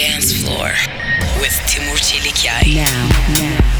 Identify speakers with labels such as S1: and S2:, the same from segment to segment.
S1: dance floor with Timur Çelikyay.
S2: Now, now.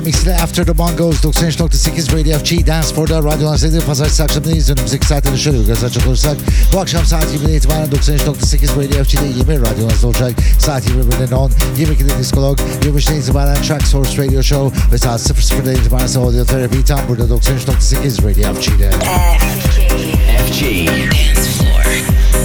S2: Mixiyle After the Bongos 93.8 Radio FG Dance For'da radyo anonsları pazartesi akşamındayız. Önümüzdeki saatte şöyle göz açık olursak bu akşam saat 20'den itibaren 93.8 Radio FG'de 20 radyo anonsları olacak. Saat 21'den 10, 22'de Diskolog, 23'den itibaren Track Source Radio Show ve saat 00'da itibaren Audio Therapy tam burada 93.8 Radio FG'de.
S1: FG. Dance floor.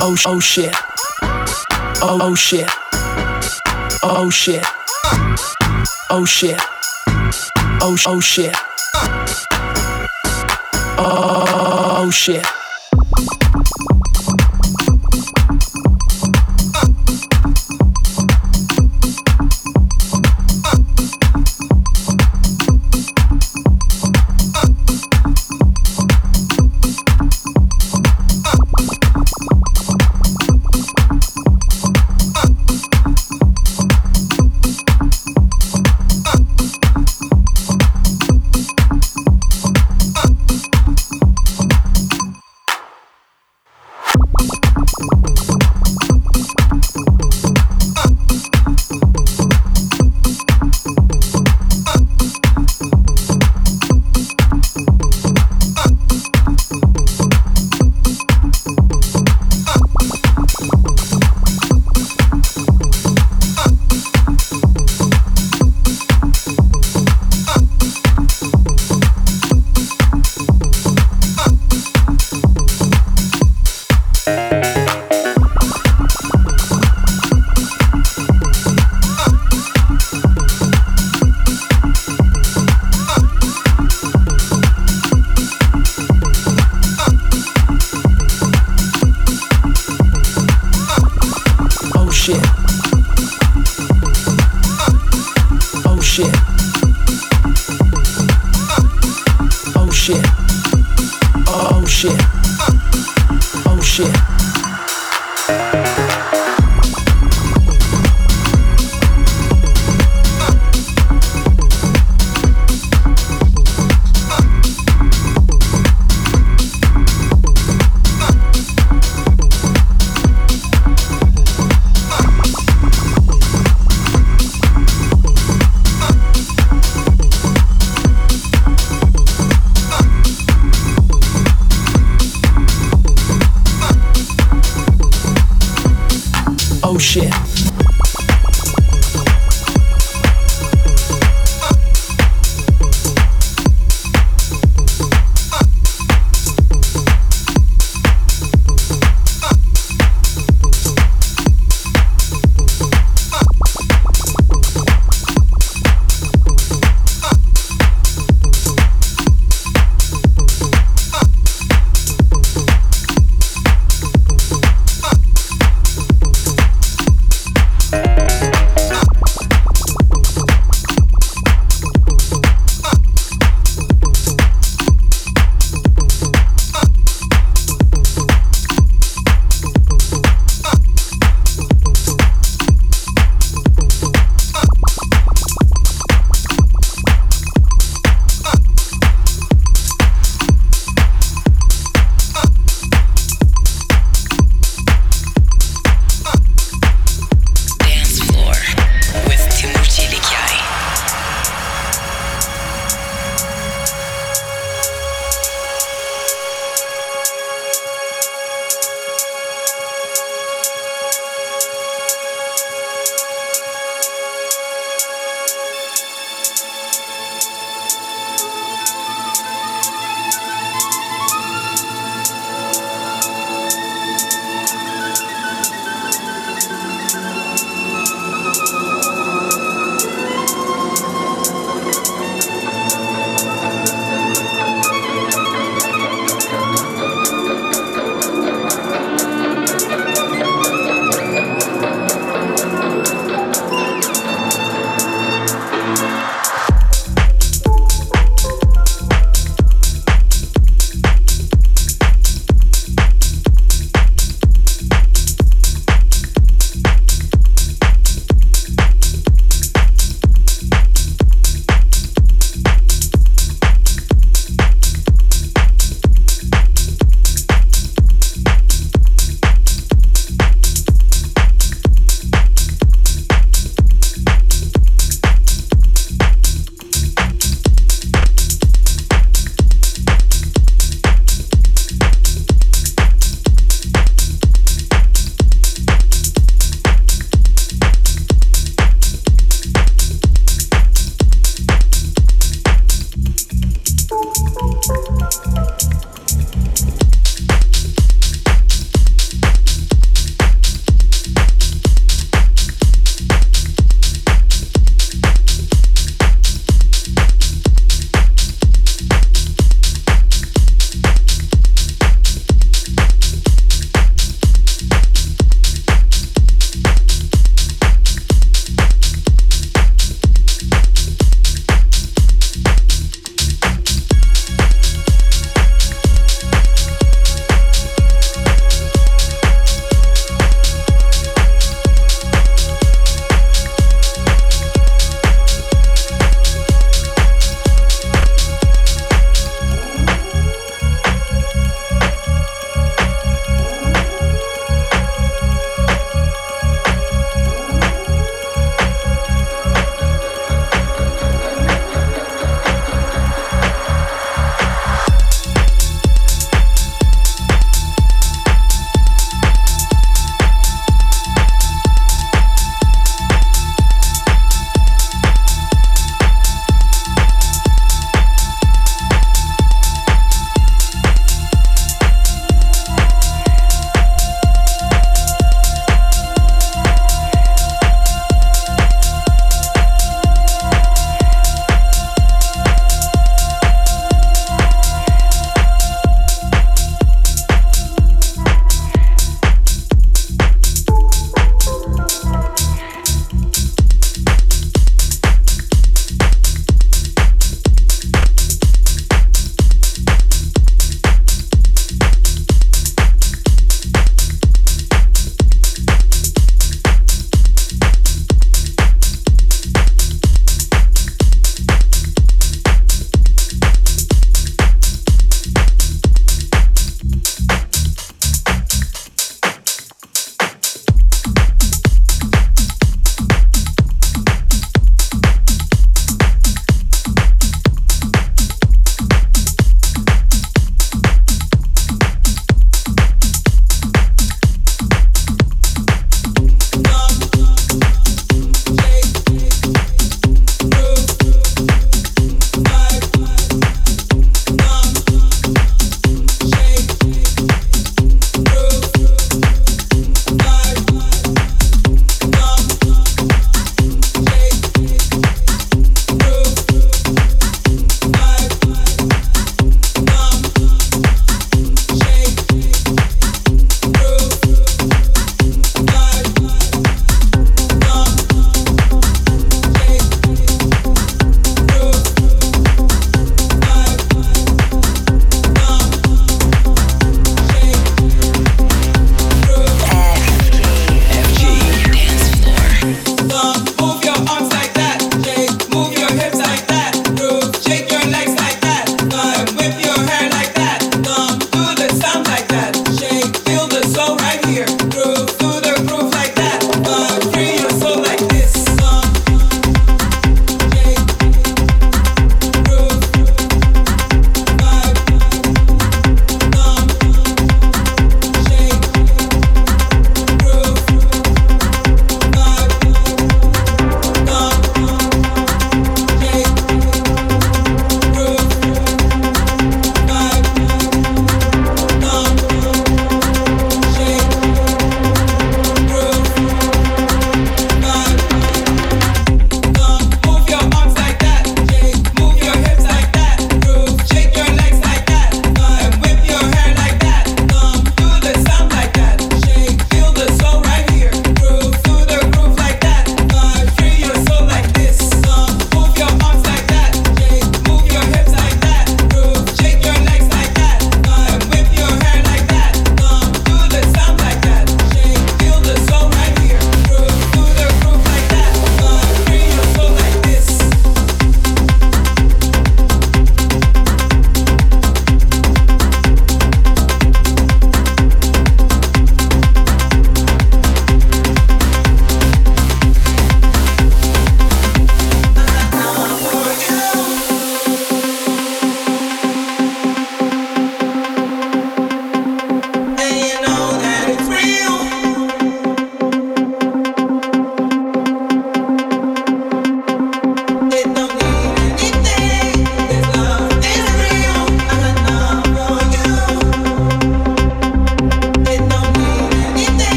S3: Oh oh shit. Oh oh shit. Oh shit. Oh shit. Oh oh shit. Oh, oh shit.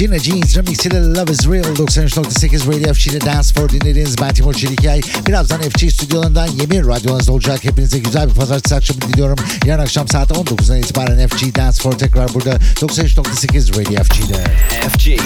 S2: Gina Jeans Remix ile Love is Real 93.8 Radio FG'de Dance for dinlediğiniz ben Timur Çelikay. Birazdan FG stüdyolarından Yemin Radyonuzda olacak. Hepinize güzel bir pazartesi akşamı diliyorum. Yarın akşam saat 19'dan itibaren FG Dance for tekrar burada 93.8 Radio FG'de.
S1: FG.